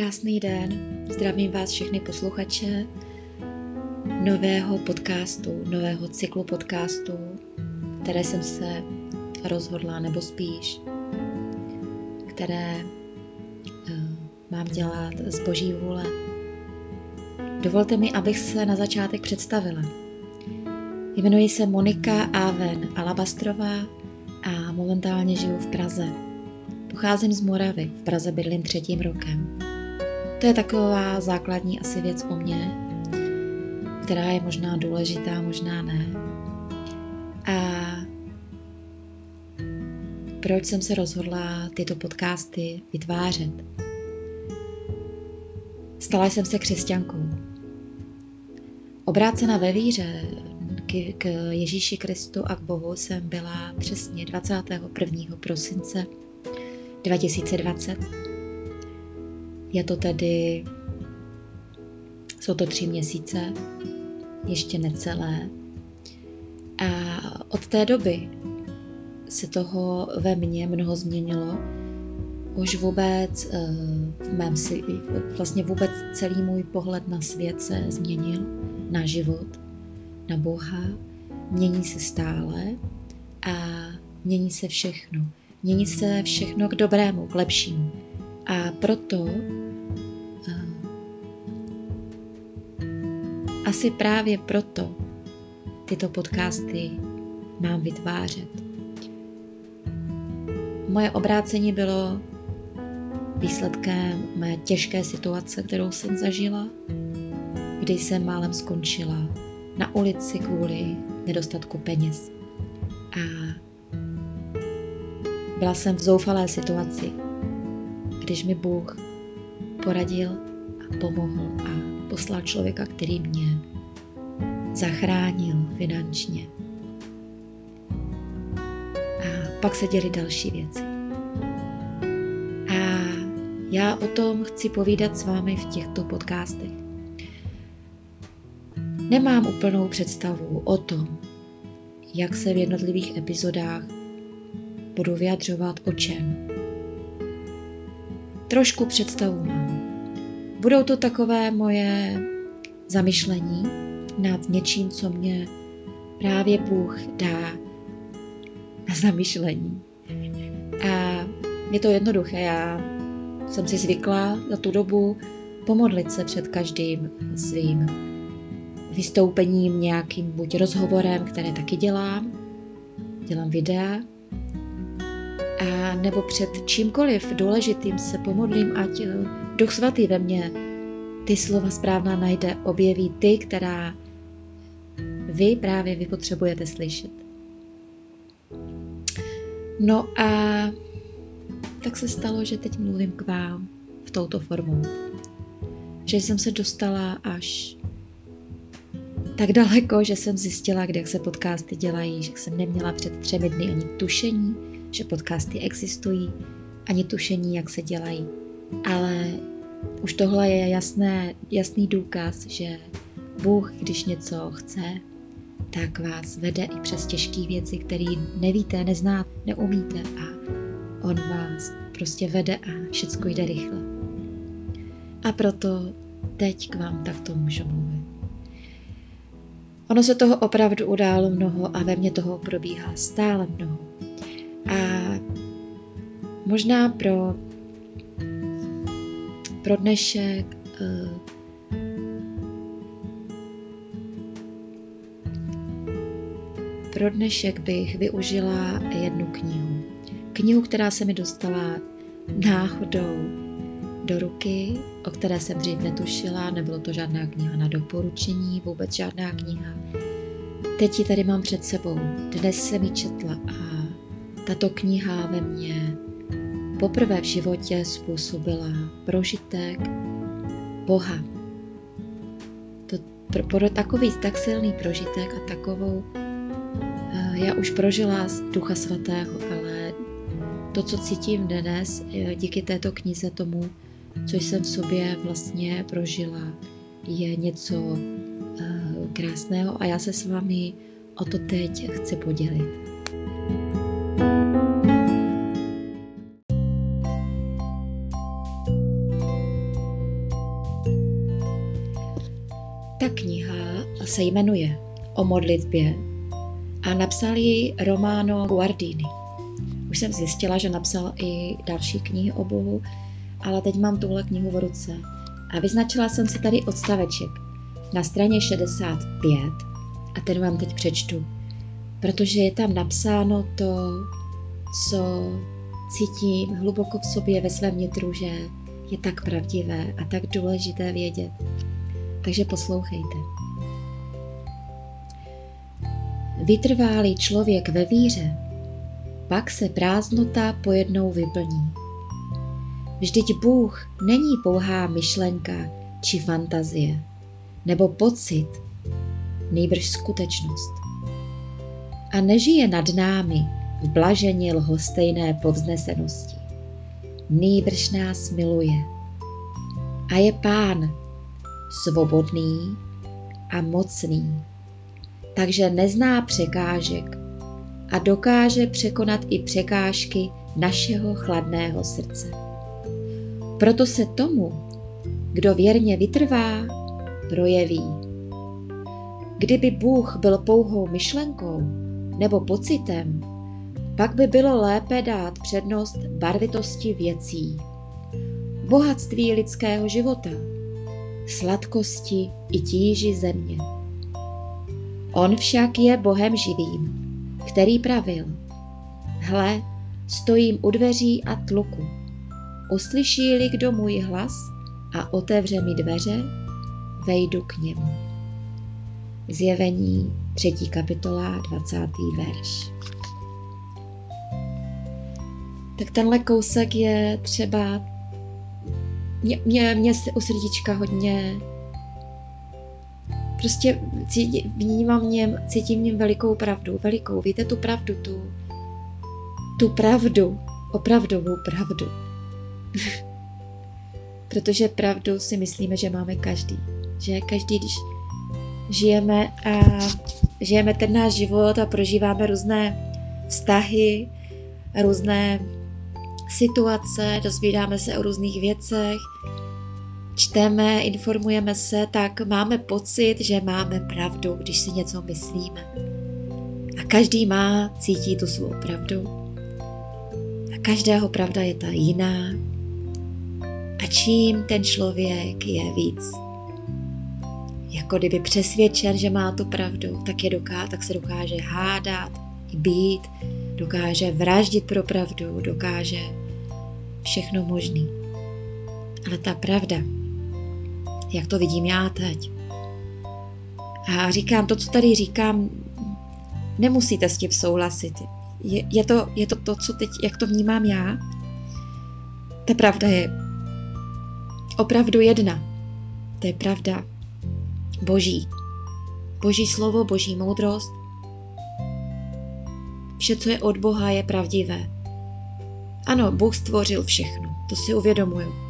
Krásný den, zdravím vás všechny posluchače nového podcastu, nového cyklu podcastů, které jsem se rozhodla, nebo spíš, které uh, mám dělat z boží vůle. Dovolte mi, abych se na začátek představila. Jmenuji se Monika Aven Alabastrová a momentálně žiju v Praze. Pocházím z Moravy, v Praze bydlím třetím rokem. To je taková základní asi věc o mně, která je možná důležitá, možná ne. A proč jsem se rozhodla tyto podcasty vytvářet? Stala jsem se křesťankou. Obrácena ve víře k, k Ježíši Kristu a k Bohu jsem byla přesně 21. prosince 2020. Je to tedy, jsou to tři měsíce, ještě necelé. A od té doby se toho ve mně mnoho změnilo. Už vůbec eh, v mém si, vlastně vůbec celý můj pohled na svět se změnil, na život, na Boha. Mění se stále a mění se všechno. Mění se všechno k dobrému, k lepšímu. A proto uh, asi právě proto tyto podcasty mám vytvářet. Moje obrácení bylo výsledkem mé těžké situace, kterou jsem zažila, kdy jsem málem skončila na ulici kvůli nedostatku peněz. A byla jsem v zoufalé situaci, když mi Bůh poradil a pomohl a poslal člověka, který mě zachránil finančně. A pak se děly další věci. A já o tom chci povídat s vámi v těchto podcastech. Nemám úplnou představu o tom, jak se v jednotlivých epizodách budu vyjadřovat o čem. Trošku představu mám. Budou to takové moje zamyšlení nad něčím, co mě právě Bůh dá na zamyšlení. A je to jednoduché. Já jsem si zvykla za tu dobu pomodlit se před každým svým vystoupením, nějakým buď rozhovorem, které taky dělám, dělám videa, a nebo před čímkoliv důležitým se pomodlím, ať eh, Duch Svatý ve mně ty slova správná najde, objeví ty, která vy právě vy potřebujete slyšet. No a tak se stalo, že teď mluvím k vám v touto formou. Že jsem se dostala až tak daleko, že jsem zjistila, kde se podcasty dělají, že jsem neměla před třemi dny ani tušení, že podcasty existují, ani tušení, jak se dělají. Ale už tohle je jasné, jasný důkaz, že Bůh, když něco chce, tak vás vede i přes těžké věci, které nevíte, neznáte, neumíte a On vás prostě vede a všechno jde rychle. A proto teď k vám takto můžu mluvit. Ono se toho opravdu událo mnoho a ve mně toho probíhá stále mnoho. A možná pro, pro dnešek uh, pro dnešek bych využila jednu knihu. Knihu, která se mi dostala náhodou do ruky, o které jsem dřív netušila, nebylo to žádná kniha na doporučení, vůbec žádná kniha. Teď ji tady mám před sebou. Dnes jsem ji četla a tato kniha ve mně poprvé v životě způsobila prožitek Boha. To pro, pro takový tak silný prožitek a takovou uh, já už prožila z Ducha Svatého, ale to, co cítím dnes, díky této knize tomu, co jsem v sobě vlastně prožila, je něco uh, krásného a já se s vámi o to teď chci podělit. Se jmenuje O modlitbě a napsal ji Romano Guardini. Už jsem zjistila, že napsal i další knihy o Bohu, ale teď mám tuhle knihu v ruce. A vyznačila jsem si tady odstaveček na straně 65 a ten vám teď přečtu, protože je tam napsáno to, co cítím hluboko v sobě ve svém vnitru, že je tak pravdivé a tak důležité vědět. Takže poslouchejte. Vytrválý člověk ve víře, pak se prázdnota pojednou vyplní. Vždyť Bůh není pouhá myšlenka či fantazie, nebo pocit, nejbrž skutečnost. A nežije nad námi v blažení lhostejné povznesenosti. Nejbrž nás miluje. A je pán, svobodný a mocný, takže nezná překážek a dokáže překonat i překážky našeho chladného srdce. Proto se tomu, kdo věrně vytrvá, projeví. Kdyby Bůh byl pouhou myšlenkou nebo pocitem, pak by bylo lépe dát přednost barvitosti věcí, bohatství lidského života, sladkosti i tíži země. On však je Bohem živým, který pravil, hle, stojím u dveří a tluku. Uslyší-li kdo můj hlas a otevře mi dveře, vejdu k němu. Zjevení 3. kapitola 20. verš. Tak tenhle kousek je třeba mě, mě, mě se u srdíčka hodně prostě vnímám něm, cítím v něm velikou pravdu, velikou, víte tu pravdu, tu, tu pravdu, opravdovou pravdu. Protože pravdu si myslíme, že máme každý. Že každý, když žijeme a žijeme ten náš život a prožíváme různé vztahy, různé situace, dozvídáme se o různých věcech, čteme, informujeme se, tak máme pocit, že máme pravdu, když si něco myslíme. A každý má, cítí tu svou pravdu. A každého pravda je ta jiná. A čím ten člověk je víc jako kdyby přesvědčen, že má tu pravdu, tak, je doká, tak se dokáže hádat, být, dokáže vraždit pro pravdu, dokáže všechno možný. Ale ta pravda, jak to vidím já teď. A říkám, to, co tady říkám, nemusíte s tím souhlasit. Je, je, to, je to to, co teď, jak to vnímám já. Ta pravda je opravdu jedna. To je pravda boží. Boží slovo, boží moudrost. Vše, co je od Boha, je pravdivé. Ano, Bůh stvořil všechno, to si uvědomuju.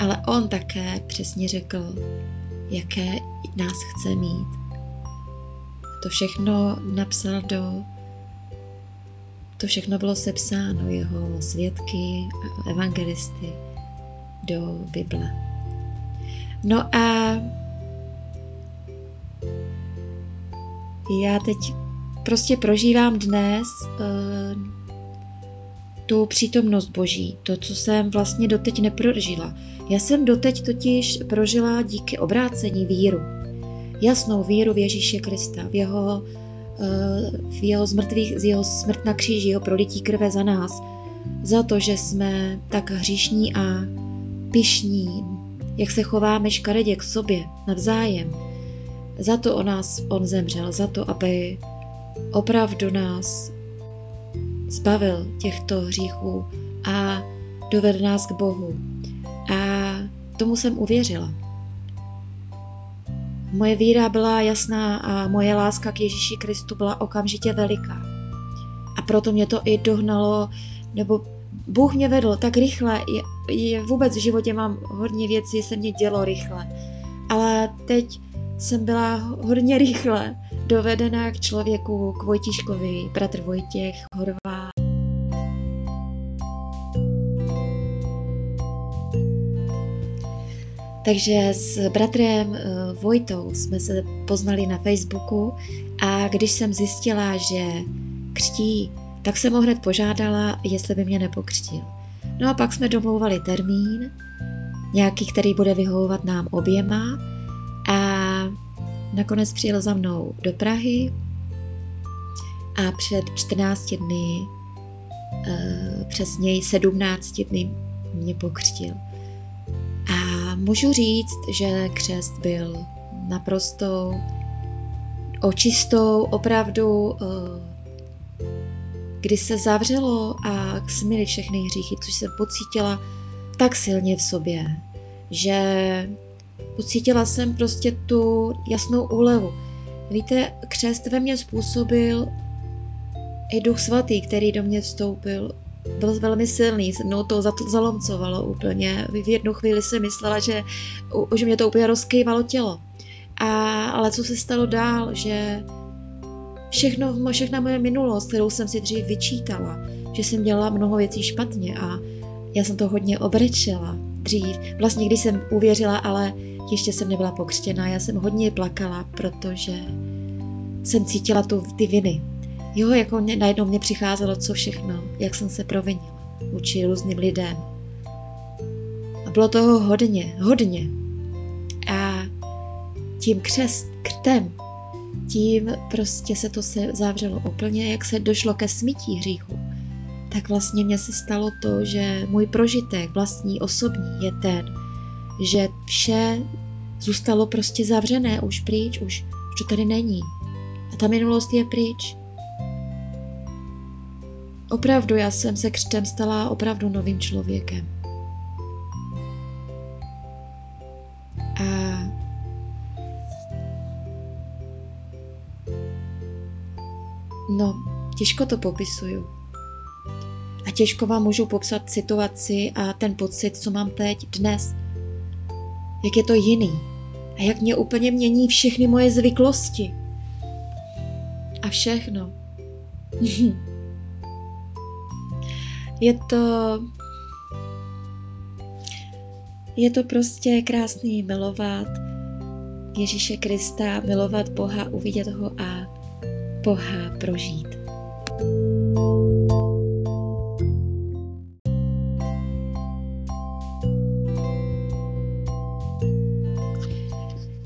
Ale On také přesně řekl, jaké nás chce mít. To všechno napsal do to všechno bylo sepsáno, jeho svědky a evangelisty do Bible. No a já teď prostě prožívám dnes uh, tu přítomnost Boží, to, co jsem vlastně doteď neprožila. Já jsem doteď totiž prožila díky obrácení víru. Jasnou víru v Ježíše Krista, v jeho, uh, v jeho zmrtvých, z jeho smrt na kříži, jeho prolití krve za nás, za to, že jsme tak hříšní a pišní, jak se chováme škaredě k sobě, navzájem. Za to o nás on zemřel, za to, aby opravdu nás zbavil těchto hříchů a dovedl nás k Bohu. A tomu jsem uvěřila. Moje víra byla jasná a moje láska k Ježíši Kristu byla okamžitě veliká. A proto mě to i dohnalo, nebo Bůh mě vedl tak rychle, je, je, vůbec v životě mám hodně věcí, se mě dělo rychle. Ale teď jsem byla hodně rychle dovedená k člověku, k Vojtiškovi, bratr Vojtěch, Horvá. Takže s bratrem eh, Vojtou jsme se poznali na Facebooku a když jsem zjistila, že křtí, tak jsem ho hned požádala, jestli by mě nepokřtil. No a pak jsme domlouvali termín, nějaký, který bude vyhovovat nám oběma a nakonec přijel za mnou do Prahy a před 14 dny, uh, přesněji 17 dny mě pokřtil. Můžu říct, že křest byl naprosto očistou, opravdu, eh, kdy se zavřelo a smily všechny hříchy, což jsem pocítila tak silně v sobě, že pocítila jsem prostě tu jasnou úlevu. Víte, křest ve mně způsobil i duch svatý, který do mě vstoupil, byl velmi silný, se mnou to zalomcovalo úplně. V jednu chvíli jsem myslela, že, že mě to úplně rozkývalo tělo. A, ale co se stalo dál, že všechno, všechna moje minulost, kterou jsem si dřív vyčítala, že jsem dělala mnoho věcí špatně a já jsem to hodně obrečela dřív. Vlastně když jsem uvěřila, ale ještě jsem nebyla pokřtěná, já jsem hodně plakala, protože jsem cítila tu, ty viny. Jo, jako mě, najednou mě přicházelo co všechno, jak jsem se provinila vůči různým lidem. A bylo toho hodně, hodně. A tím křest, křtem, tím prostě se to se zavřelo úplně, jak se došlo ke smítí hříchu. Tak vlastně mně se stalo to, že můj prožitek vlastní, osobní je ten, že vše zůstalo prostě zavřené, už pryč, už, už to tady není. A ta minulost je pryč. Opravdu, já jsem se křtem stala opravdu novým člověkem. A no, těžko to popisuju. A těžko vám můžu popsat situaci a ten pocit, co mám teď, dnes. Jak je to jiný. A jak mě úplně mění všechny moje zvyklosti. A všechno. Je to... Je to prostě krásný milovat Ježíše Krista, milovat Boha, uvidět ho a Boha prožít.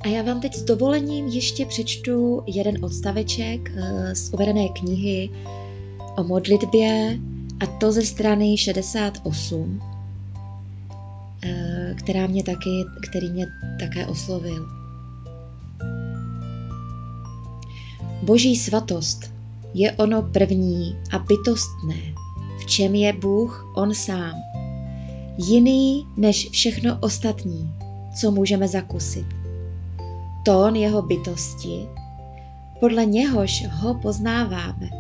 A já vám teď s dovolením ještě přečtu jeden odstaveček eh, z uvedené knihy o modlitbě a to ze strany 68, eh, která mě taky, který mě také oslovil. Boží svatost je ono první a bytostné, v čem je Bůh On sám. Jiný než všechno ostatní, co můžeme zakusit. Tón jeho bytosti, podle něhož ho poznáváme.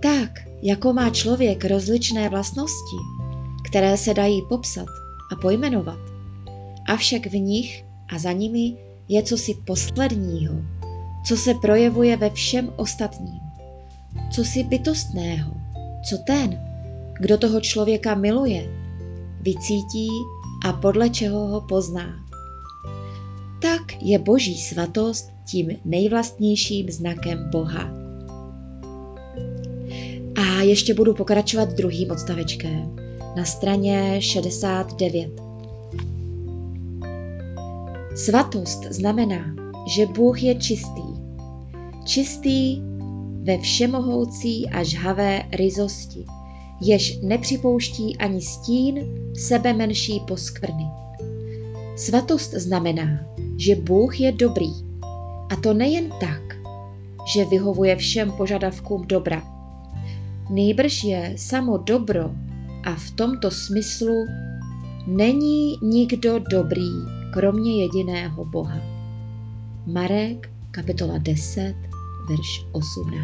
Tak, jako má člověk rozličné vlastnosti, které se dají popsat a pojmenovat, avšak v nich a za nimi je cosi posledního, co se projevuje ve všem ostatním, co si bytostného, co ten, kdo toho člověka miluje, vycítí a podle čeho ho pozná. Tak je boží svatost tím nejvlastnějším znakem Boha. A ještě budu pokračovat druhým odstavečkem na straně 69. Svatost znamená, že Bůh je čistý. Čistý ve všemohoucí a žhavé ryzosti, jež nepřipouští ani stín sebe menší poskvrny. Svatost znamená, že Bůh je dobrý. A to nejen tak, že vyhovuje všem požadavkům dobra, Nejbrž je samo dobro a v tomto smyslu není nikdo dobrý, kromě jediného Boha. Marek, kapitola 10, verš 18.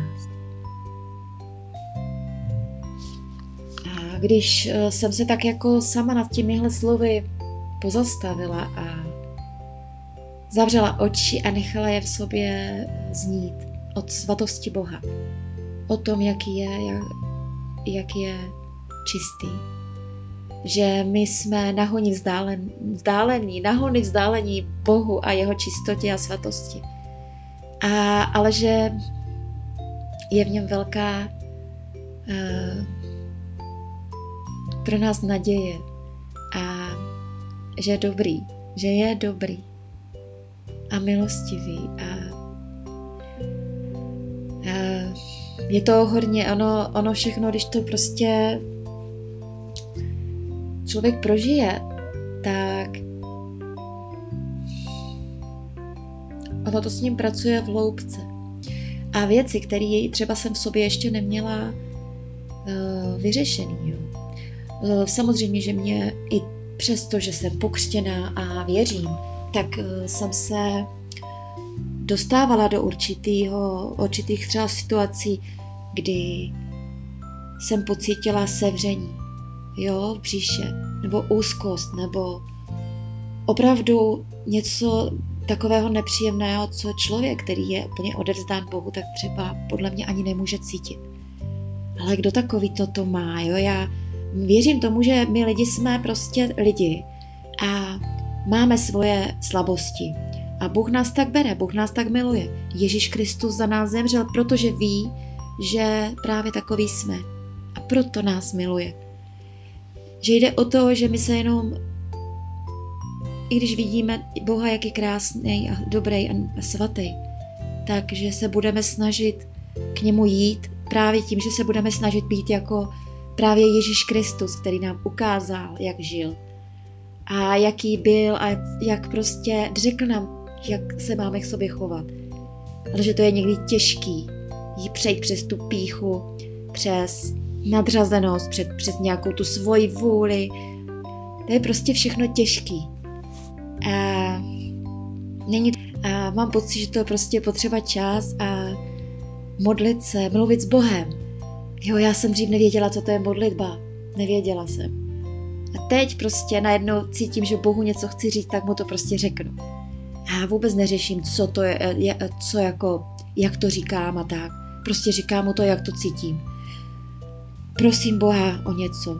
A když eh, jsem se tak jako sama nad těmihle slovy pozastavila a zavřela oči a nechala je v sobě znít od svatosti Boha, o tom, jaký je, jak, jak je čistý, že my jsme nahoni vzdálen, vzdálení, nahony vzdálení Bohu a jeho čistotě a svatosti. A, ale že je v něm velká uh, pro nás naděje a že je dobrý, že je dobrý a milostivý a, a je to hodně, ono, ono všechno, když to prostě člověk prožije, tak ono to s ním pracuje v hloubce. A věci, které třeba jsem v sobě ještě neměla uh, vyřešený. Jo. Uh, samozřejmě, že mě i přesto, že jsem pokřtěná a věřím, tak uh, jsem se dostávala do určitýho, určitých třeba situací, kdy jsem pocítila sevření, jo, v bříše, nebo úzkost, nebo opravdu něco takového nepříjemného, co člověk, který je úplně odevzdán Bohu, tak třeba podle mě ani nemůže cítit. Ale kdo takový toto má, jo? Já věřím tomu, že my lidi jsme prostě lidi a máme svoje slabosti. A Bůh nás tak bere, Bůh nás tak miluje. Ježíš Kristus za nás zemřel, protože ví, že právě takový jsme. A proto nás miluje. Že jde o to, že my se jenom, i když vidíme Boha, jak je krásný a dobrý a svatý, takže se budeme snažit k němu jít právě tím, že se budeme snažit být jako právě Ježíš Kristus, který nám ukázal, jak žil a jaký byl a jak prostě řekl nám, jak se máme k sobě chovat. Ale že to je někdy těžký, jí přejít přes tu píchu, přes nadřazenost, před, přes nějakou tu svoji vůli. To je prostě všechno těžký. A, není, a mám pocit, že to je prostě potřeba čas a modlit se, mluvit s Bohem. Jo, já jsem dřív nevěděla, co to je modlitba. Nevěděla jsem. A teď prostě najednou cítím, že Bohu něco chci říct, tak mu to prostě řeknu. A vůbec neřeším, co to je, je co jako, jak to říkám a tak. Prostě říkám mu to, jak to cítím. Prosím Boha o něco.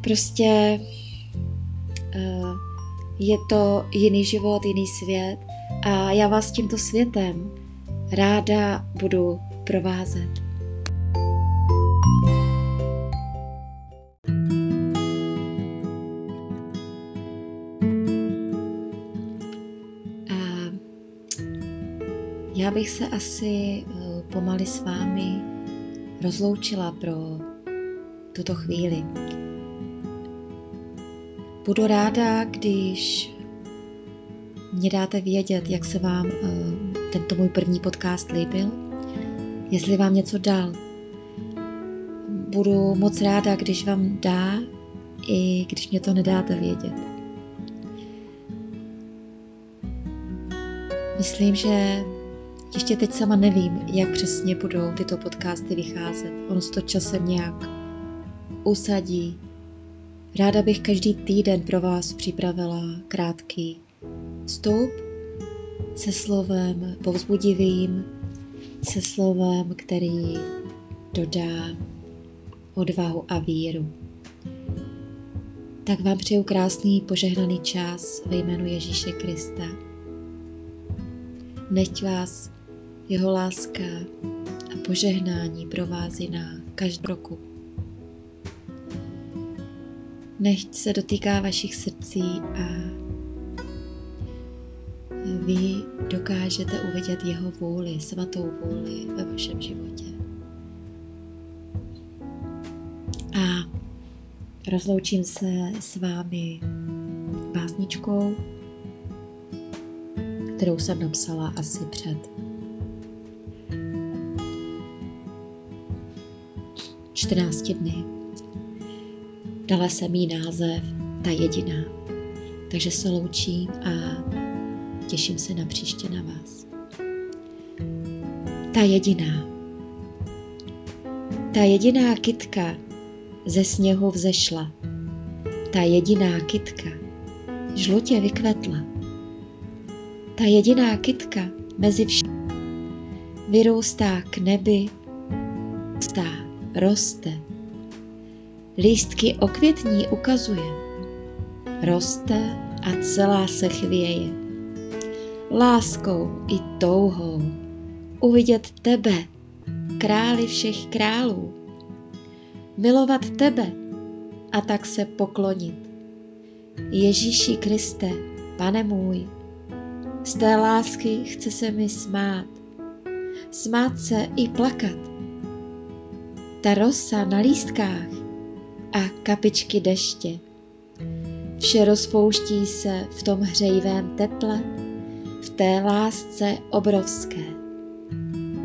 Prostě uh, je to jiný život, jiný svět a já vás tímto světem ráda budu provázet. Bych se asi pomaly s vámi rozloučila pro tuto chvíli. Budu ráda, když mě dáte vědět, jak se vám uh, tento můj první podcast líbil, jestli vám něco dal. Budu moc ráda, když vám dá, i když mě to nedáte vědět. Myslím, že ještě teď sama nevím, jak přesně budou tyto podcasty vycházet. Ono se to časem nějak usadí. Ráda bych každý týden pro vás připravila krátký vstup se slovem povzbudivým, se slovem, který dodá odvahu a víru. Tak vám přeju krásný požehnaný čas ve jménu Ježíše Krista. Neď vás jeho láska a požehnání provází na každou roku. Nechť se dotýká vašich srdcí a vy dokážete uvidět jeho vůli, svatou vůli ve vašem životě. A rozloučím se s vámi básničkou, kterou jsem napsala asi před 14 dny. Dala jsem jí název Ta jediná. Takže se loučím a těším se na příště na vás. Ta jediná. Ta jediná kytka ze sněhu vzešla. Ta jediná kytka žlutě vykvetla. Ta jediná kytka mezi všemi vyrůstá k nebi, stá roste. lístky okvětní ukazuje. Roste a celá se chvěje. Láskou i touhou uvidět tebe, králi všech králů. Milovat tebe a tak se poklonit. Ježíši Kriste, pane můj, z té lásky chce se mi smát, smát se i plakat. Ta rosa na lístkách a kapičky deště. Vše rozpouští se v tom hřejivém teple, v té lásce obrovské.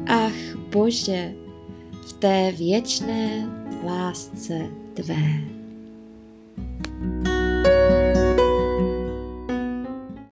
Ach Bože, v té věčné lásce Tvé. thank you